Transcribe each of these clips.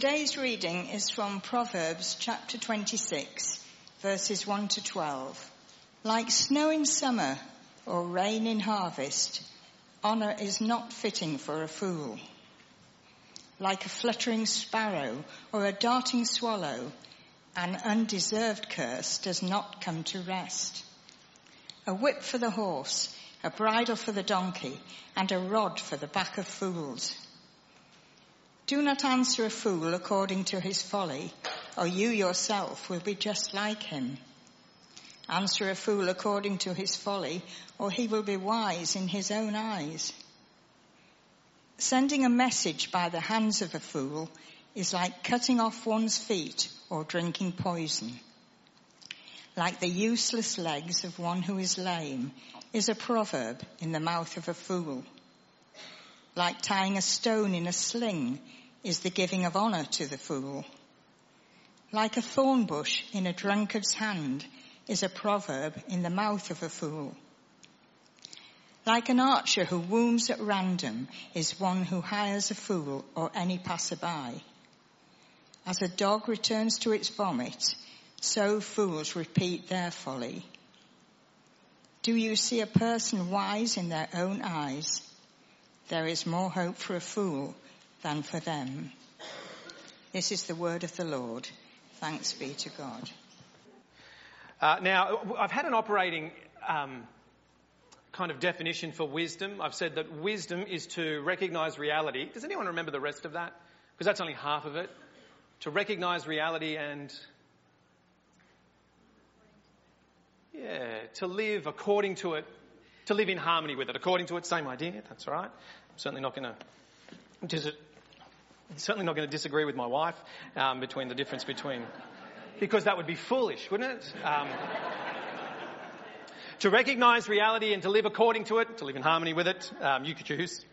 Today's reading is from Proverbs chapter 26, verses 1 to 12. Like snow in summer or rain in harvest, honour is not fitting for a fool. Like a fluttering sparrow or a darting swallow, an undeserved curse does not come to rest. A whip for the horse, a bridle for the donkey, and a rod for the back of fools. Do not answer a fool according to his folly, or you yourself will be just like him. Answer a fool according to his folly, or he will be wise in his own eyes. Sending a message by the hands of a fool is like cutting off one's feet or drinking poison. Like the useless legs of one who is lame is a proverb in the mouth of a fool. Like tying a stone in a sling is the giving of honor to the fool. Like a thorn bush in a drunkard's hand is a proverb in the mouth of a fool. Like an archer who wounds at random is one who hires a fool or any passerby. As a dog returns to its vomit, so fools repeat their folly. Do you see a person wise in their own eyes? There is more hope for a fool than for them. This is the word of the Lord. Thanks be to God. Uh, now, I've had an operating um, kind of definition for wisdom. I've said that wisdom is to recognize reality. Does anyone remember the rest of that? Because that's only half of it. To recognize reality and. Yeah, to live according to it, to live in harmony with it. According to it, same idea, that's right. I'm certainly not going to. Certainly not going to disagree with my wife um, between the difference between because that would be foolish, wouldn't it? Um, to recognize reality and to live according to it, to live in harmony with it, um, you could choose.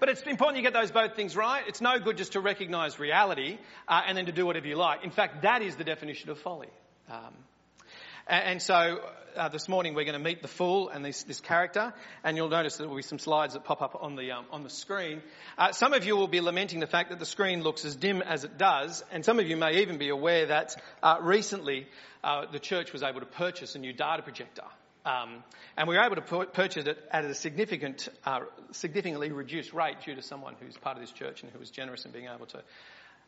but it's important you get those both things right. It's no good just to recognize reality uh, and then to do whatever you like. In fact, that is the definition of folly. And so uh, this morning we're going to meet the fool and this, this, character, and you'll notice there will be some slides that pop up on the um, on the screen. Uh, some of you will be lamenting the fact that the screen looks as dim as it does, and some of you may even be aware that uh, recently uh, the church was able to purchase a new data projector. Um, and we were able to purchase it at a significant, uh, significantly reduced rate due to someone who's part of this church and who was generous in being able to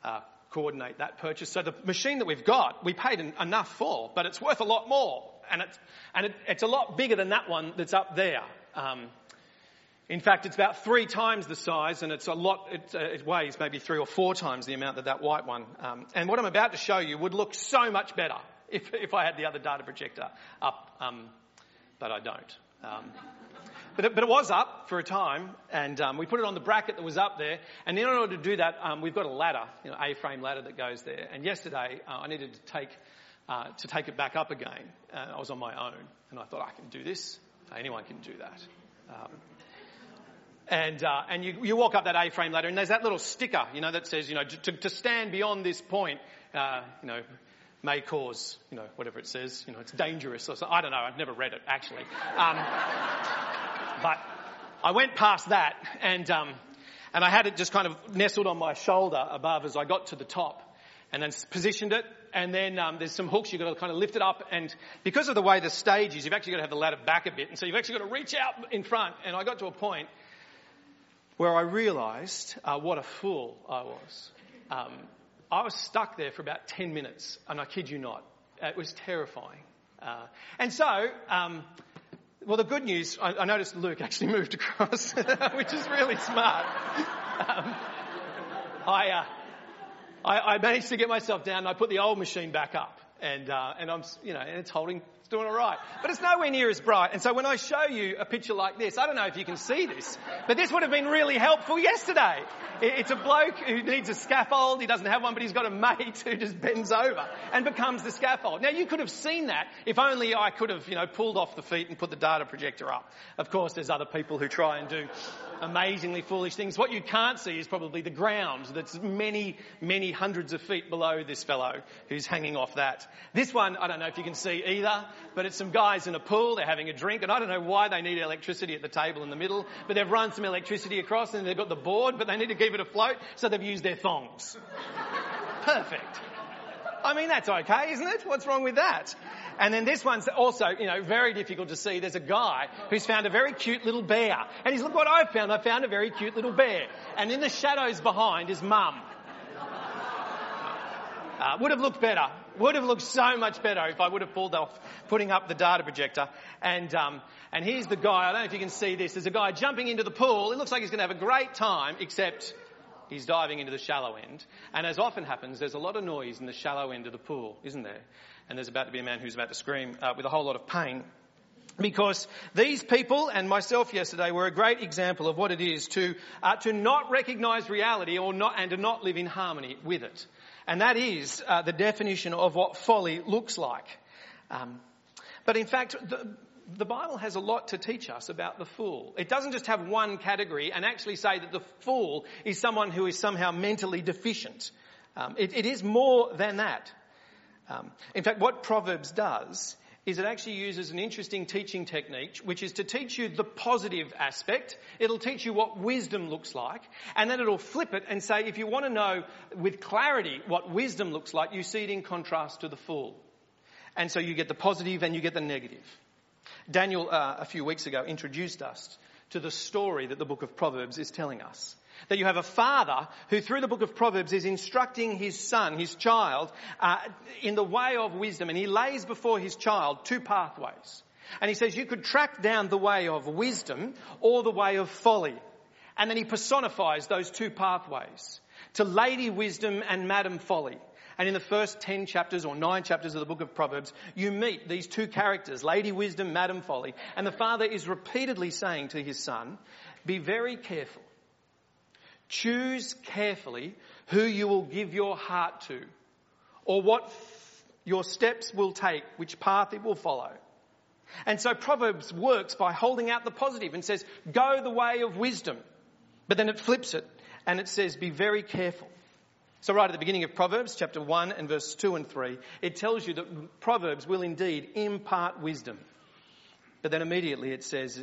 uh, coordinate that purchase. So the machine that we've got, we paid enough for, but it's worth a lot more. And it's, and it, it's a lot bigger than that one that's up there. Um, in fact, it's about three times the size and it's a lot, it, uh, it, weighs maybe three or four times the amount that that white one. Um, and what I'm about to show you would look so much better if, if I had the other data projector up, um, but I don't. But it, but it, was up for a time, and um, we put it on the bracket that was up there. And in order to do that, um, we've got a ladder, you know, A-frame ladder that goes there. And yesterday, uh, I needed to take uh, to take it back up again. Uh, I was on my own, and I thought I can do this. Anyone can do that. Um, and uh, and you, you walk up that A-frame ladder, and there's that little sticker, you know, that says, you know, to, to stand beyond this point, uh, you know, may cause, you know, whatever it says, you know, it's dangerous or something. I don't know. I've never read it actually. Um, but I went past that and, um, and I had it just kind of nestled on my shoulder above as I got to the top and then positioned it. And then um, there's some hooks you've got to kind of lift it up. And because of the way the stage is, you've actually got to have the ladder back a bit. And so you've actually got to reach out in front. And I got to a point where I realised uh, what a fool I was. Um, I was stuck there for about 10 minutes, and I kid you not. It was terrifying. Uh, and so, um, well, the good news, I, I, noticed Luke actually moved across, which is really smart. Um, I, uh, I, I, managed to get myself down and I put the old machine back up. And, uh, and I'm, you know, and it's holding, doing all right. But it's nowhere near as bright. And so when I show you a picture like this, I don't know if you can see this, but this would have been really helpful yesterday. It's a bloke who needs a scaffold. He doesn't have one, but he's got a mate who just bends over and becomes the scaffold. Now you could have seen that if only I could have, you know, pulled off the feet and put the data projector up. Of course, there's other people who try and do amazingly foolish things. What you can't see is probably the ground that's many, many hundreds of feet below this fellow who's hanging off that. This one, I don't know if you can see either. But it's some guys in a pool, they're having a drink, and I don't know why they need electricity at the table in the middle, but they've run some electricity across and they've got the board, but they need to keep it afloat, so they've used their thongs. Perfect. I mean, that's okay, isn't it? What's wrong with that? And then this one's also, you know, very difficult to see. There's a guy who's found a very cute little bear. And he's, look what I've found. I found a very cute little bear. And in the shadows behind is mum. Uh, would have looked better. Would have looked so much better if I would have pulled off putting up the data projector. And, um, and here's the guy. I don't know if you can see this. There's a guy jumping into the pool. It looks like he's going to have a great time, except he's diving into the shallow end. And as often happens, there's a lot of noise in the shallow end of the pool, isn't there? And there's about to be a man who's about to scream uh, with a whole lot of pain. Because these people and myself yesterday were a great example of what it is to, uh, to not recognize reality or not, and to not live in harmony with it. And that is uh, the definition of what folly looks like. Um, but in fact, the, the Bible has a lot to teach us about the fool. It doesn't just have one category and actually say that the fool is someone who is somehow mentally deficient. Um, it, it is more than that. Um, in fact, what Proverbs does is it actually uses an interesting teaching technique, which is to teach you the positive aspect. It'll teach you what wisdom looks like, and then it'll flip it and say, if you want to know with clarity what wisdom looks like, you see it in contrast to the fool. And so you get the positive and you get the negative. Daniel, uh, a few weeks ago, introduced us to the story that the book of Proverbs is telling us. That you have a father who, through the book of Proverbs, is instructing his son, his child, uh, in the way of wisdom, and he lays before his child two pathways. And he says you could track down the way of wisdom or the way of folly. And then he personifies those two pathways to Lady Wisdom and Madam Folly. And in the first 10 chapters or 9 chapters of the book of Proverbs, you meet these two characters, Lady Wisdom, Madam Folly. And the father is repeatedly saying to his son, be very careful Choose carefully who you will give your heart to or what f- your steps will take, which path it will follow. And so Proverbs works by holding out the positive and says, go the way of wisdom. But then it flips it and it says, be very careful. So right at the beginning of Proverbs, chapter 1 and verse 2 and 3, it tells you that Proverbs will indeed impart wisdom. But then immediately it says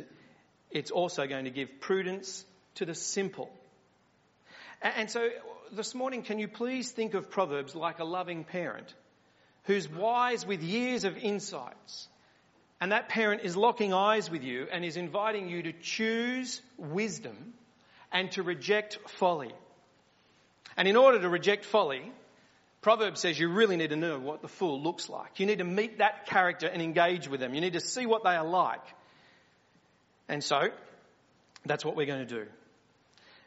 it's also going to give prudence to the simple. And so this morning, can you please think of Proverbs like a loving parent who's wise with years of insights? And that parent is locking eyes with you and is inviting you to choose wisdom and to reject folly. And in order to reject folly, Proverbs says you really need to know what the fool looks like. You need to meet that character and engage with them. You need to see what they are like. And so, that's what we're going to do.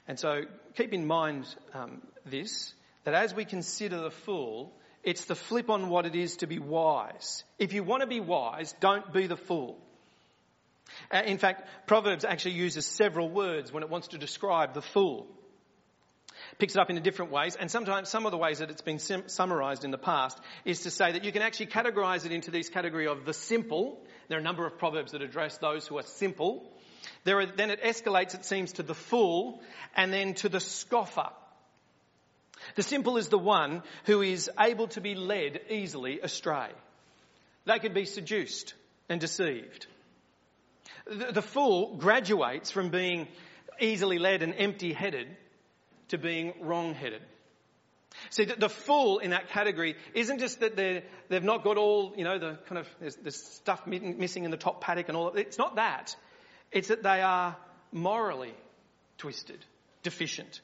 And so keep in mind um, this, that as we consider the fool, it's the flip on what it is to be wise. If you want to be wise, don't be the fool. Uh, in fact, Proverbs actually uses several words when it wants to describe the fool. Picks it up in different ways, and sometimes some of the ways that it's been sim- summarized in the past is to say that you can actually categorize it into this category of the simple. There are a number of proverbs that address those who are simple. Are, then it escalates, it seems, to the fool and then to the scoffer. The simple is the one who is able to be led easily astray. They could be seduced and deceived. The, the fool graduates from being easily led and empty headed to being wrong headed. See, the, the, fool in that category isn't just that they have not got all, you know, the kind of, there's, there's stuff missing in the top paddock and all It's not that. It's that they are morally twisted, deficient.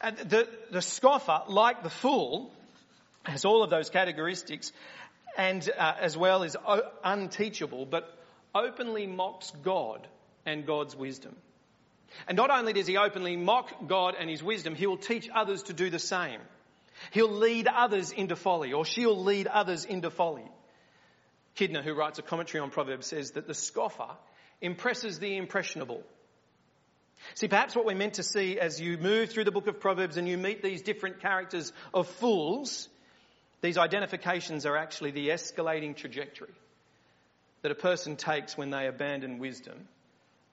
And the, the scoffer, like the fool, has all of those characteristics and uh, as well is unteachable, but openly mocks God and God's wisdom. And not only does he openly mock God and his wisdom, he will teach others to do the same. He'll lead others into folly, or she'll lead others into folly. Kidner, who writes a commentary on Proverbs, says that the scoffer impresses the impressionable. See, perhaps what we're meant to see as you move through the book of Proverbs and you meet these different characters of fools, these identifications are actually the escalating trajectory that a person takes when they abandon wisdom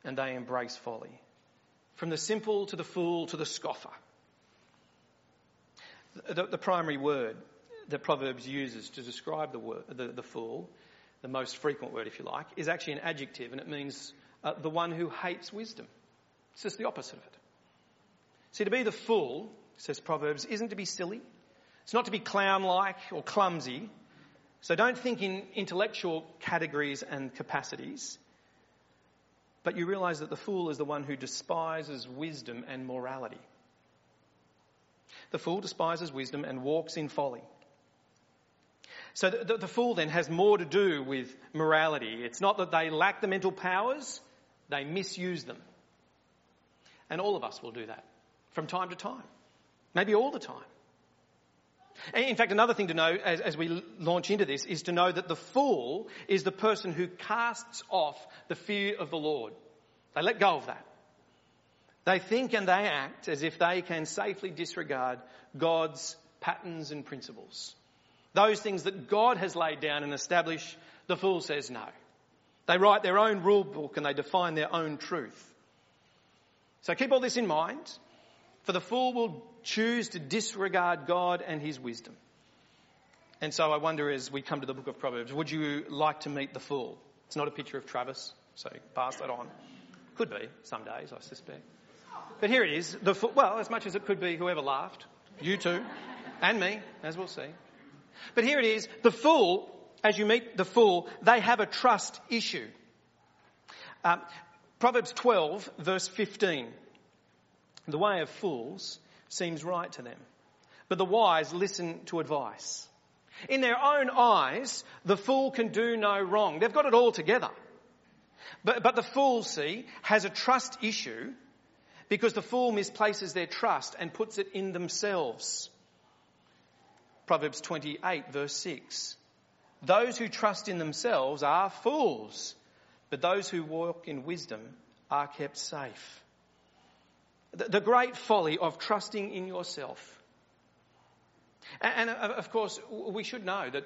and they embrace folly. From the simple to the fool to the scoffer. The, the primary word that Proverbs uses to describe the, word, the, the fool the most frequent word, if you like, is actually an adjective and it means uh, the one who hates wisdom. It's just the opposite of it. See, to be the fool, says Proverbs, isn't to be silly. It's not to be clown like or clumsy. So don't think in intellectual categories and capacities. But you realize that the fool is the one who despises wisdom and morality. The fool despises wisdom and walks in folly. So the, the, the, fool then has more to do with morality. It's not that they lack the mental powers, they misuse them. And all of us will do that from time to time. Maybe all the time. In fact, another thing to know as, as, we launch into this is to know that the fool is the person who casts off the fear of the Lord. They let go of that. They think and they act as if they can safely disregard God's patterns and principles. Those things that God has laid down and established, the fool says no. They write their own rule book and they define their own truth. So keep all this in mind, for the fool will choose to disregard God and his wisdom. And so I wonder as we come to the book of Proverbs, would you like to meet the fool? It's not a picture of Travis, so pass that on. Could be, some days, I suspect. But here it is. The fool, well, as much as it could be whoever laughed. You too. And me, as we'll see. But here it is. The fool, as you meet the fool, they have a trust issue. Um, Proverbs 12, verse 15. The way of fools seems right to them, but the wise listen to advice. In their own eyes, the fool can do no wrong. They've got it all together. But, but the fool, see, has a trust issue because the fool misplaces their trust and puts it in themselves. Proverbs 28 verse 6. Those who trust in themselves are fools, but those who walk in wisdom are kept safe. The, great folly of trusting in yourself. And, and of course, we should know that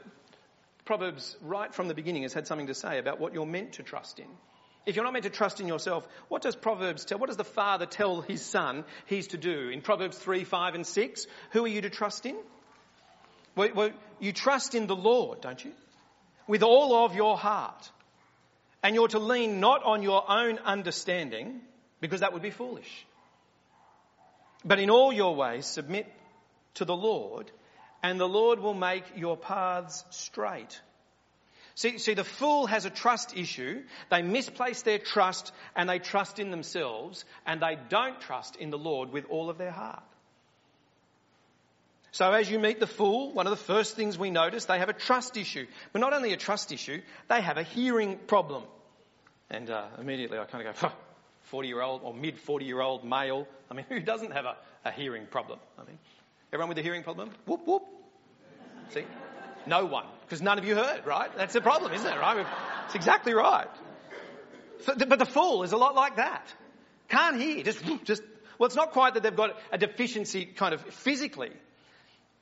Proverbs right from the beginning has had something to say about what you're meant to trust in. If you're not meant to trust in yourself, what does Proverbs tell? What does the father tell his son he's to do? In Proverbs 3, 5 and 6, who are you to trust in? Well, well, you trust in the Lord, don't you? With all of your heart. And you're to lean not on your own understanding, because that would be foolish. But in all your ways, submit to the Lord, and the Lord will make your paths straight. See, see, the fool has a trust issue. They misplace their trust and they trust in themselves and they don't trust in the Lord with all of their heart. So as you meet the fool, one of the first things we notice, they have a trust issue. But not only a trust issue, they have a hearing problem. And uh, immediately I kind of go, 40 year old or mid 40 year old male. I mean, who doesn't have a, a hearing problem? I mean, everyone with a hearing problem? Whoop, whoop. See? No one. Because none of you heard, right? That's the problem, isn't it, right? It's exactly right. But the fool is a lot like that. Can't hear. Just, just, well, it's not quite that they've got a deficiency kind of physically.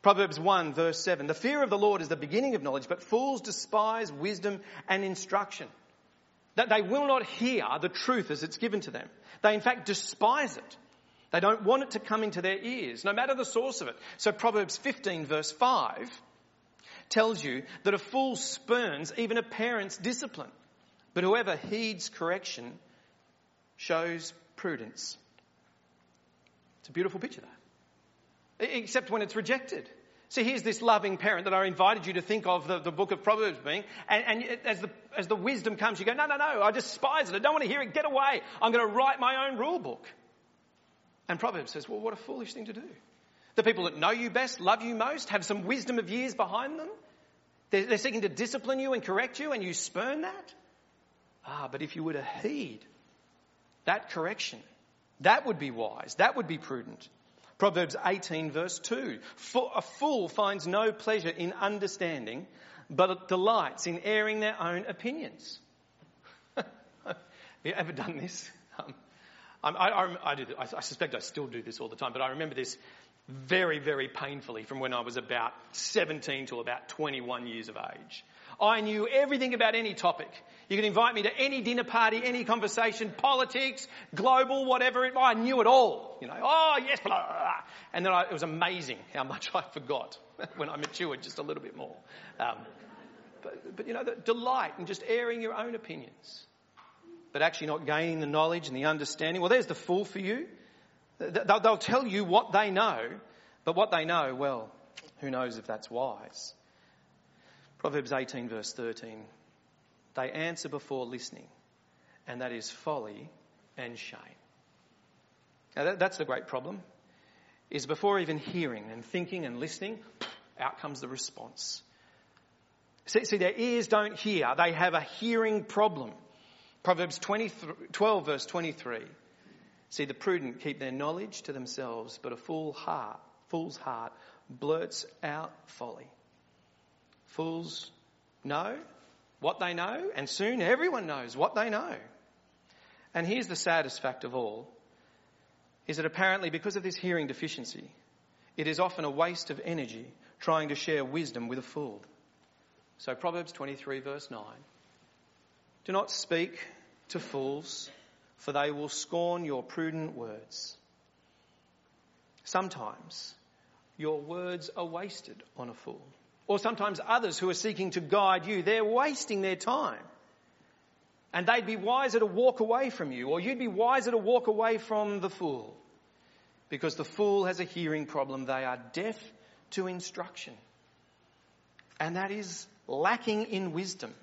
Proverbs 1 verse 7. The fear of the Lord is the beginning of knowledge, but fools despise wisdom and instruction. That they will not hear the truth as it's given to them. They in fact despise it. They don't want it to come into their ears, no matter the source of it. So Proverbs 15 verse 5 tells you that a fool spurns even a parent's discipline, but whoever heeds correction shows prudence. It's a beautiful picture, that. Except when it's rejected. See, here's this loving parent that I invited you to think of the, the book of Proverbs being, and, and, as, the, as the wisdom comes, you go, no, no, no, I despise it. I don't want to hear it. Get away. I'm going to write my own rule book. And Proverbs says, well, what a foolish thing to do. The people that know you best, love you most, have some wisdom of years behind them. They're, they're seeking to discipline you and correct you, and you spurn that. Ah, but if you were to heed that correction, that would be wise. That would be prudent. Proverbs 18 verse 2. A fool finds no pleasure in understanding, but delights in airing their own opinions. Have you ever done this? Um, I, I, I, do, I, suspect I still do this all the time, but I remember this very, very painfully from when I was about 17 to about 21 years of age. I knew everything about any topic. You could invite me to any dinner party, any conversation, politics, global, whatever it I knew it all. You know, oh yes, blah, blah, blah. And then I, it was amazing how much I forgot when I matured just a little bit more. Um, but, but you know, the delight in just airing your own opinions, but actually not gaining the knowledge and the understanding. Well, there's the fool for you. They'll, they'll tell you what they know, but what they know, well, who knows if that's wise. Proverbs 18 verse 13. They answer before listening, and that is folly and shame. Now that, that's the great problem, is before even hearing and thinking and listening, out comes the response. See, see, their ears don't hear. They have a hearing problem. Proverbs 20, 12 verse 23. See, the prudent keep their knowledge to themselves, but a fool heart, fool's heart blurts out folly. Fools know what they know, and soon everyone knows what they know. And here's the saddest fact of all, is that apparently because of this hearing deficiency, it is often a waste of energy trying to share wisdom with a fool. So Proverbs 23 verse 9. Do not speak to fools, for they will scorn your prudent words. Sometimes your words are wasted on a fool. Or sometimes others who are seeking to guide you, they're wasting their time. And they'd be wiser to walk away from you, or you'd be wiser to walk away from the fool. Because the fool has a hearing problem. They are deaf to instruction. And that is lacking in wisdom.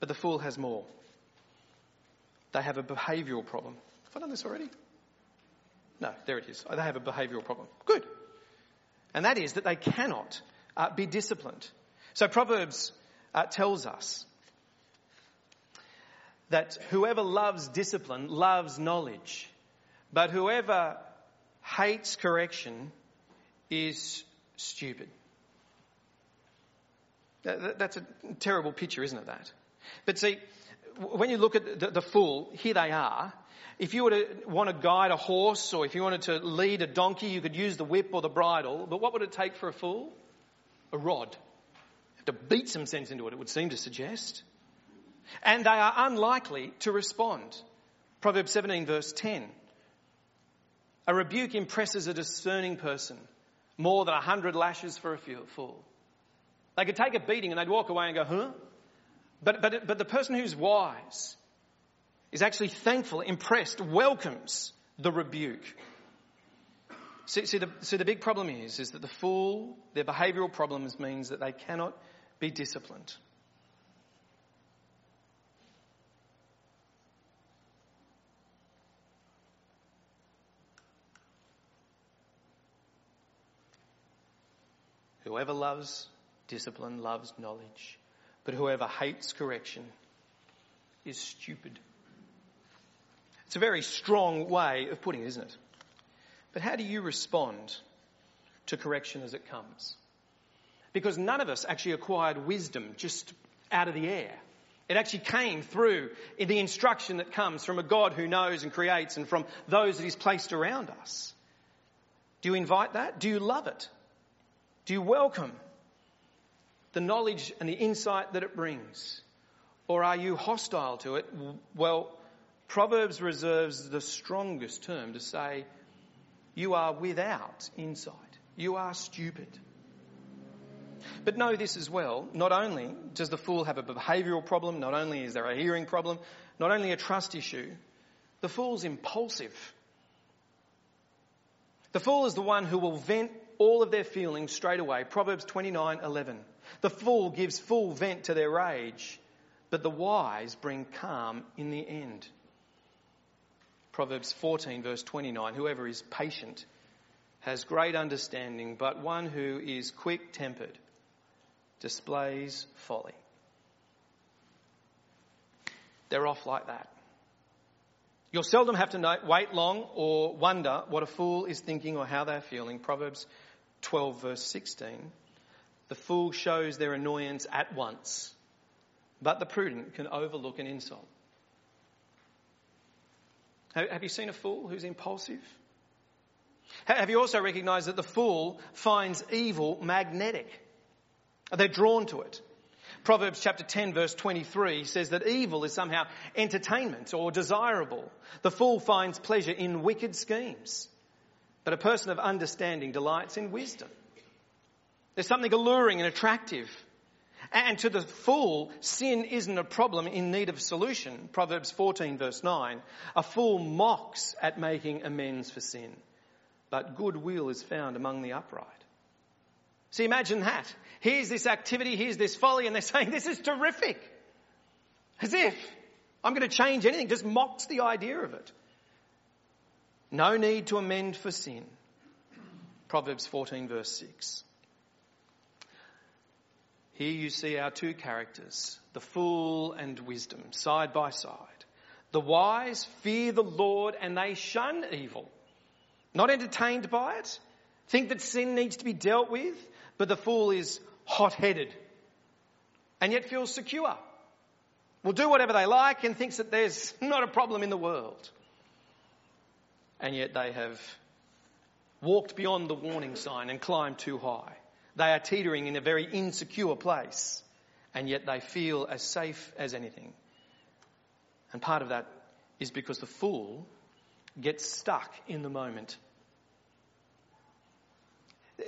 But the fool has more. They have a behavioural problem. Have I done this already? No, there it is. They have a behavioural problem. Good. And that is that they cannot uh, be disciplined. So Proverbs uh, tells us that whoever loves discipline loves knowledge, but whoever hates correction is stupid. That's a terrible picture, isn't it, that? But see, when you look at the, the fool, here they are. If you were to want to guide a horse or if you wanted to lead a donkey, you could use the whip or the bridle. But what would it take for a fool? A rod. To beat some sense into it, it would seem to suggest. And they are unlikely to respond. Proverbs 17 verse 10. A rebuke impresses a discerning person more than a hundred lashes for a fool. They could take a beating and they'd walk away and go, huh? But, but, but the person who's wise is actually thankful, impressed, welcomes the rebuke. See, see, the, see, the big problem is, is that the fool, their behavioural problems means that they cannot be disciplined. Whoever loves discipline loves knowledge, but whoever hates correction is stupid. It's a very strong way of putting it, isn't it? But how do you respond to correction as it comes? Because none of us actually acquired wisdom just out of the air. It actually came through in the instruction that comes from a God who knows and creates and from those that He's placed around us. Do you invite that? Do you love it? Do you welcome the knowledge and the insight that it brings? Or are you hostile to it? Well, Proverbs reserves the strongest term to say, you are without insight. You are stupid. But know this as well, not only does the fool have a behavioural problem, not only is there a hearing problem, not only a trust issue, the fool's impulsive. The fool is the one who will vent all of their feelings straight away. Proverbs 29:11. The fool gives full vent to their rage, but the wise bring calm in the end. Proverbs 14 verse 29. Whoever is patient has great understanding, but one who is quick tempered displays folly. They're off like that. You'll seldom have to wait long or wonder what a fool is thinking or how they're feeling. Proverbs 12 verse 16. The fool shows their annoyance at once, but the prudent can overlook an insult. Have you seen a fool who's impulsive? Have you also recognized that the fool finds evil magnetic? They're drawn to it. Proverbs chapter 10 verse 23 says that evil is somehow entertainment or desirable. The fool finds pleasure in wicked schemes. But a person of understanding delights in wisdom. There's something alluring and attractive. And to the fool, sin isn't a problem in need of solution. Proverbs 14 verse 9. A fool mocks at making amends for sin, but goodwill is found among the upright. See, imagine that. Here's this activity, here's this folly, and they're saying, this is terrific. As if I'm going to change anything, just mocks the idea of it. No need to amend for sin. Proverbs 14 verse 6. Here you see our two characters, the fool and wisdom, side by side. The wise fear the Lord and they shun evil. Not entertained by it, think that sin needs to be dealt with, but the fool is hot-headed and yet feels secure. Will do whatever they like and thinks that there's not a problem in the world. And yet they have walked beyond the warning sign and climbed too high. They are teetering in a very insecure place, and yet they feel as safe as anything. And part of that is because the fool gets stuck in the moment.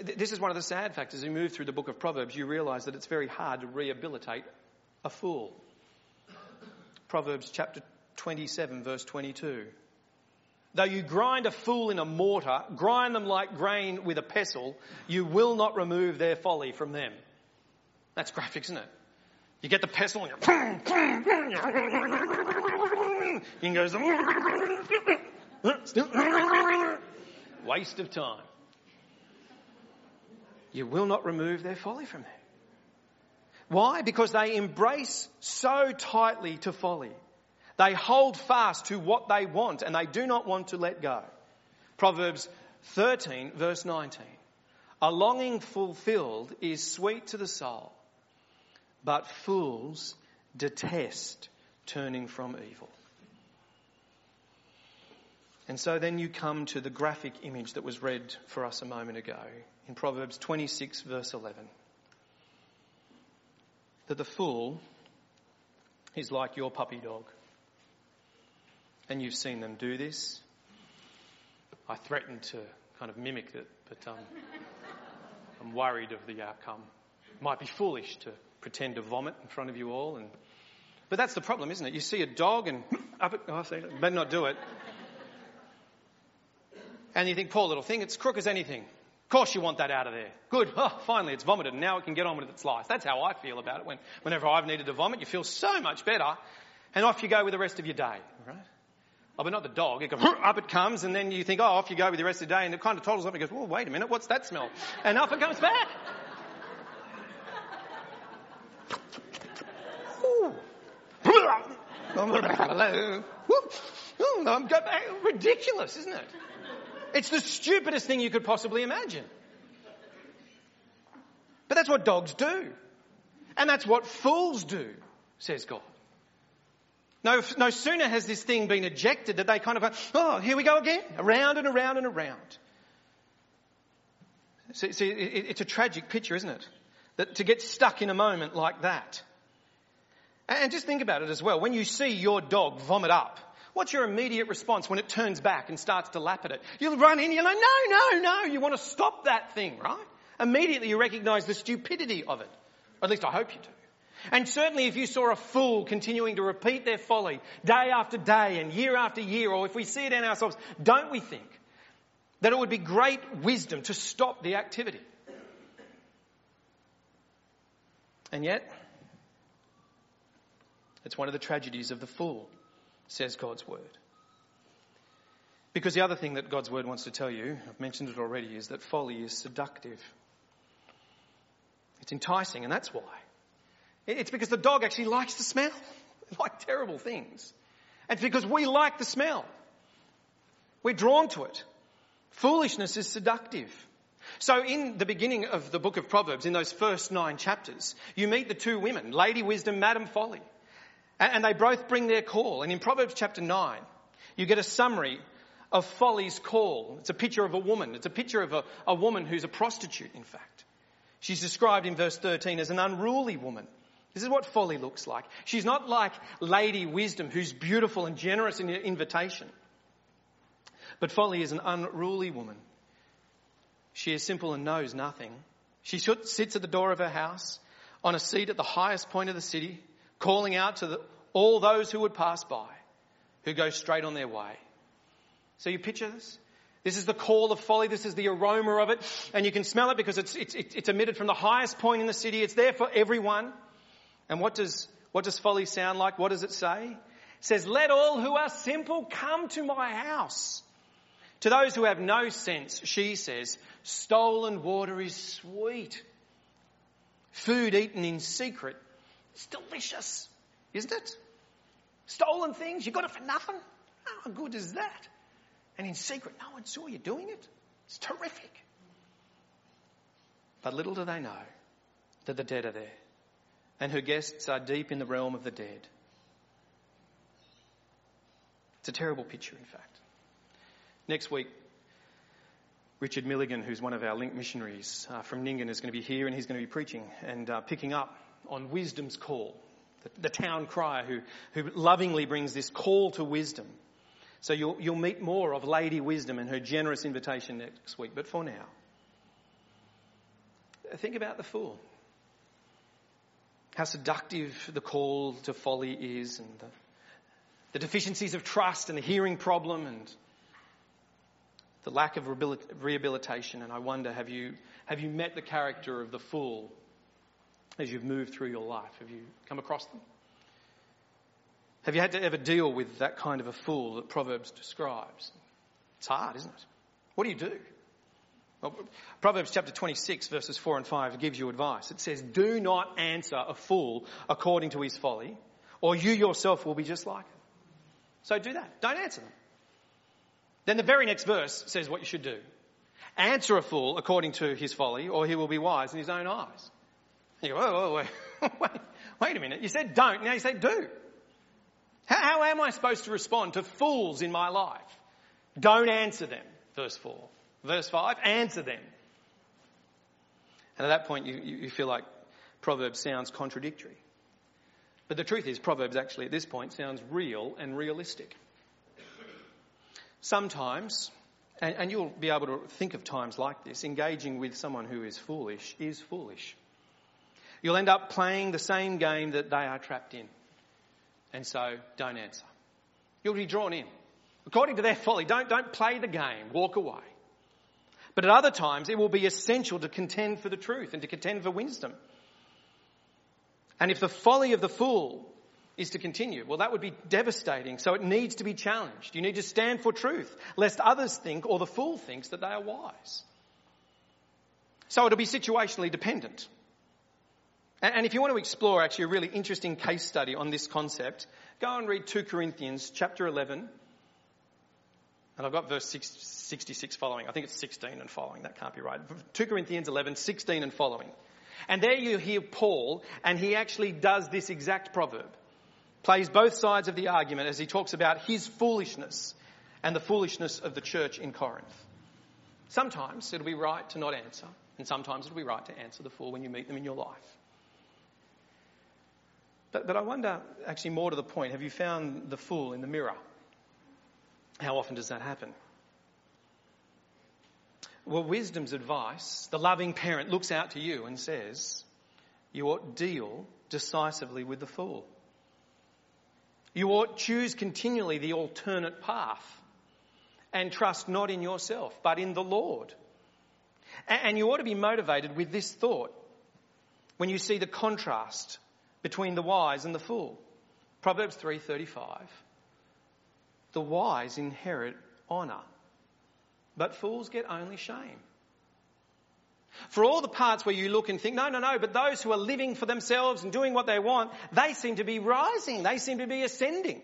This is one of the sad factors. As you move through the book of Proverbs, you realize that it's very hard to rehabilitate a fool. Proverbs chapter 27, verse 22. Though you grind a fool in a mortar, grind them like grain with a pestle, you will not remove their folly from them. That's graphic, isn't it? You get the pestle and you he goes, waste of time. You will not remove their folly from them. Why? Because they embrace so tightly to folly. They hold fast to what they want and they do not want to let go. Proverbs 13 verse 19. A longing fulfilled is sweet to the soul, but fools detest turning from evil. And so then you come to the graphic image that was read for us a moment ago in Proverbs 26 verse 11. That the fool is like your puppy dog. And you've seen them do this. I threatened to kind of mimic it, but um, I'm worried of the outcome. It might be foolish to pretend to vomit in front of you all, and but that's the problem, isn't it? You see a dog and up it, oh, I better not do it. And you think, poor little thing, it's crook as anything. Of course you want that out of there. Good. Oh, finally it's vomited and now it can get on with its life. That's how I feel about it. When, whenever I've needed to vomit, you feel so much better and off you go with the rest of your day, right? Oh, but not the dog. It goes, up it comes, and then you think, oh, off you go with the rest of the day, and it kind of toddles up and goes, well, wait a minute, what's that smell? And up it comes back. Ridiculous, isn't it? It's the stupidest thing you could possibly imagine. But that's what dogs do. And that's what fools do, says God. No, no sooner has this thing been ejected that they kind of go, oh, here we go again, around and around and around. See, see it, it's a tragic picture, isn't it? That to get stuck in a moment like that. And just think about it as well. When you see your dog vomit up, what's your immediate response when it turns back and starts to lap at it? You'll run in, you're like, no, no, no, you want to stop that thing, right? Immediately you recognize the stupidity of it. At least I hope you do. And certainly if you saw a fool continuing to repeat their folly day after day and year after year, or if we see it in ourselves, don't we think that it would be great wisdom to stop the activity? And yet, it's one of the tragedies of the fool, says God's word. Because the other thing that God's word wants to tell you, I've mentioned it already, is that folly is seductive. It's enticing, and that's why. It's because the dog actually likes the smell. like terrible things. It's because we like the smell. We're drawn to it. Foolishness is seductive. So in the beginning of the book of Proverbs, in those first nine chapters, you meet the two women, Lady Wisdom, Madam Folly. And they both bring their call. And in Proverbs chapter 9, you get a summary of Folly's call. It's a picture of a woman. It's a picture of a, a woman who's a prostitute, in fact. She's described in verse 13 as an unruly woman. This is what folly looks like. She's not like Lady Wisdom, who's beautiful and generous in her invitation. But folly is an unruly woman. She is simple and knows nothing. She sits at the door of her house on a seat at the highest point of the city, calling out to the, all those who would pass by, who go straight on their way. So you picture this? This is the call of folly. This is the aroma of it. And you can smell it because it's, it's, it's emitted from the highest point in the city. It's there for everyone. And what does, what does folly sound like? What does it say? It says, let all who are simple come to my house. To those who have no sense, she says, stolen water is sweet. Food eaten in secret is delicious, isn't it? Stolen things, you got it for nothing. How good is that? And in secret, no one saw you doing it. It's terrific. But little do they know that the dead are there and her guests are deep in the realm of the dead. It's a terrible picture, in fact. Next week, Richard Milligan, who's one of our link missionaries uh, from Nyngan, is going to be here and he's going to be preaching and uh, picking up on wisdom's call. The, the town crier who, who lovingly brings this call to wisdom so you'll, you'll meet more of Lady Wisdom and her generous invitation next week. But for now, think about the fool. How seductive the call to folly is and the, the deficiencies of trust and the hearing problem and the lack of rehabilitation. And I wonder, have you, have you met the character of the fool as you've moved through your life? Have you come across them? Have you had to ever deal with that kind of a fool that Proverbs describes? It's hard, isn't it? What do you do? Well, Proverbs chapter 26 verses 4 and 5 gives you advice. It says, do not answer a fool according to his folly, or you yourself will be just like him. So do that. Don't answer them. Then the very next verse says what you should do. Answer a fool according to his folly, or he will be wise in his own eyes. You go, whoa, whoa, whoa. wait, wait a minute. You said don't, now you say do. How, how am I supposed to respond to fools in my life? Don't answer them, verse 4. Verse 5, answer them. And at that point, you, you feel like Proverbs sounds contradictory. But the truth is, Proverbs actually at this point sounds real and realistic. Sometimes, and, and, you'll be able to think of times like this, engaging with someone who is foolish is foolish. You'll end up playing the same game that they are trapped in. And so don't answer. You'll be drawn in. According to their folly, don't, don't play the game, walk away. But at other times, it will be essential to contend for the truth and to contend for wisdom. And if the folly of the fool is to continue, well, that would be devastating. So it needs to be challenged. You need to stand for truth, lest others think or the fool thinks that they are wise. So it'll be situationally dependent. And if you want to explore actually a really interesting case study on this concept, go and read 2 Corinthians chapter 11. And I've got verse 66 following. I think it's 16 and following. That can't be right. 2 Corinthians 11, 16 and following. And there you hear Paul, and he actually does this exact proverb. Plays both sides of the argument as he talks about his foolishness and the foolishness of the church in Corinth. Sometimes it'll be right to not answer, and sometimes it'll be right to answer the fool when you meet them in your life. But, but I wonder, actually, more to the point, have you found the fool in the mirror? How often does that happen? Well, wisdom's advice, the loving parent looks out to you and says, you ought deal decisively with the fool. You ought choose continually the alternate path and trust not in yourself, but in the Lord. And you ought to be motivated with this thought when you see the contrast between the wise and the fool. Proverbs 3:35. The wise inherit honor, but fools get only shame. For all the parts where you look and think, no, no, no, but those who are living for themselves and doing what they want, they seem to be rising. They seem to be ascending.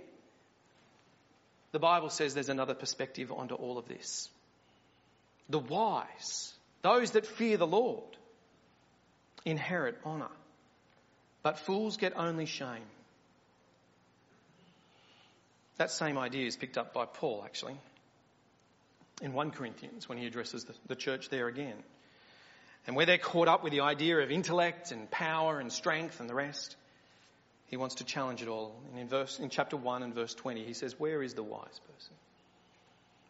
The Bible says there's another perspective onto all of this. The wise, those that fear the Lord, inherit honor. But fools get only shame. That same idea is picked up by Paul, actually, in 1 Corinthians when he addresses the, the church there again. And where they're caught up with the idea of intellect and power and strength and the rest, he wants to challenge it all. And in, verse, in chapter 1 and verse 20, he says, Where is the wise person?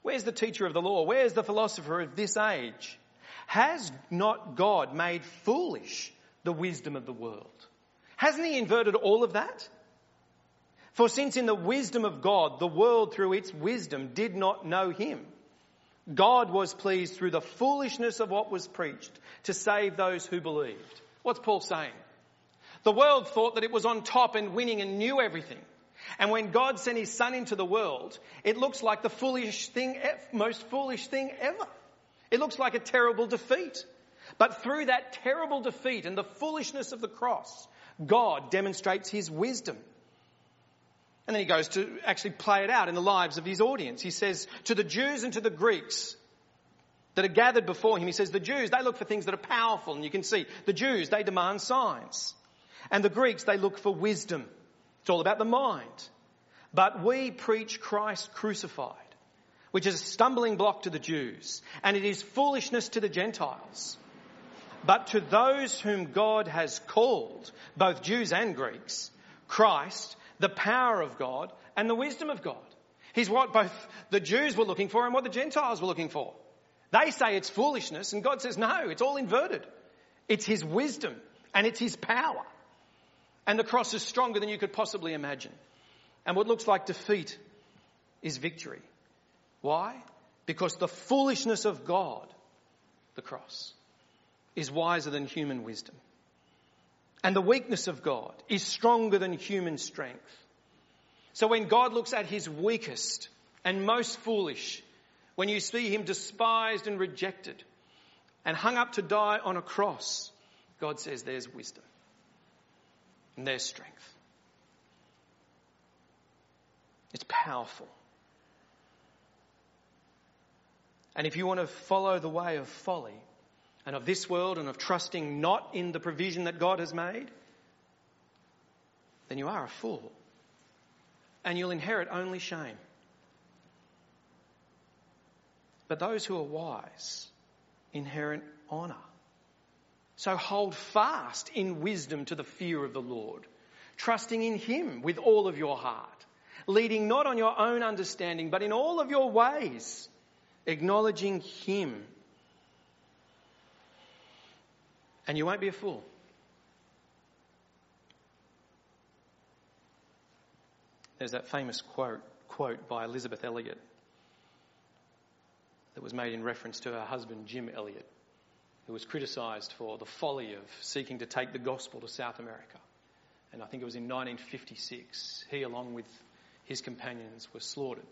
Where's the teacher of the law? Where's the philosopher of this age? Has not God made foolish the wisdom of the world? Hasn't he inverted all of that? For since in the wisdom of God, the world through its wisdom did not know him, God was pleased through the foolishness of what was preached to save those who believed. What's Paul saying? The world thought that it was on top and winning and knew everything. And when God sent his son into the world, it looks like the foolish thing, most foolish thing ever. It looks like a terrible defeat. But through that terrible defeat and the foolishness of the cross, God demonstrates his wisdom. And then he goes to actually play it out in the lives of his audience. He says, to the Jews and to the Greeks that are gathered before him, he says, the Jews, they look for things that are powerful. And you can see the Jews, they demand signs. And the Greeks, they look for wisdom. It's all about the mind. But we preach Christ crucified, which is a stumbling block to the Jews, and it is foolishness to the Gentiles. But to those whom God has called, both Jews and Greeks, Christ, the power of God and the wisdom of God. He's what both the Jews were looking for and what the Gentiles were looking for. They say it's foolishness and God says no, it's all inverted. It's His wisdom and it's His power. And the cross is stronger than you could possibly imagine. And what looks like defeat is victory. Why? Because the foolishness of God, the cross, is wiser than human wisdom. And the weakness of God is stronger than human strength. So when God looks at his weakest and most foolish, when you see him despised and rejected and hung up to die on a cross, God says there's wisdom and there's strength. It's powerful. And if you want to follow the way of folly, and of this world and of trusting not in the provision that God has made, then you are a fool. And you'll inherit only shame. But those who are wise inherit honour. So hold fast in wisdom to the fear of the Lord, trusting in Him with all of your heart, leading not on your own understanding, but in all of your ways, acknowledging Him and you won't be a fool. There's that famous quote, quote by Elisabeth Elliot that was made in reference to her husband, Jim Elliot, who was criticised for the folly of seeking to take the gospel to South America. And I think it was in 1956, he, along with his companions, were slaughtered.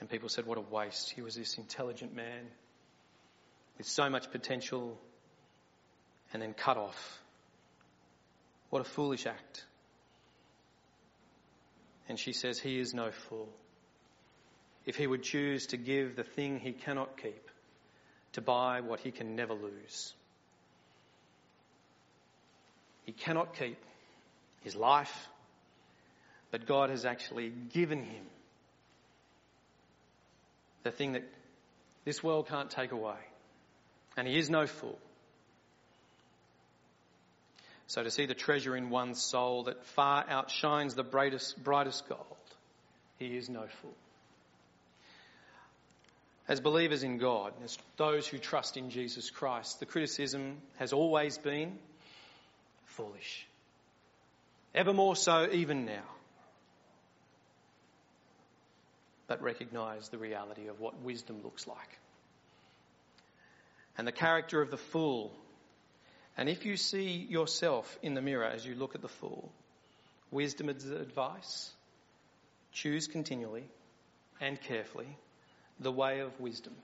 And people said, What a waste. He was this intelligent man with so much potential and then cut off. What a foolish act. And she says, He is no fool. If he would choose to give the thing he cannot keep to buy what he can never lose, he cannot keep his life, but God has actually given him the thing that this world can't take away and he is no fool. So to see the treasure in one's soul that far outshines the brightest, brightest gold, he is no fool. As believers in God, as those who trust in Jesus Christ, the criticism has always been foolish. Ever more so even now. But recognise the reality of what wisdom looks like and the character of the fool. And if you see yourself in the mirror as you look at the fool, wisdom is advice. Choose continually and carefully the way of wisdom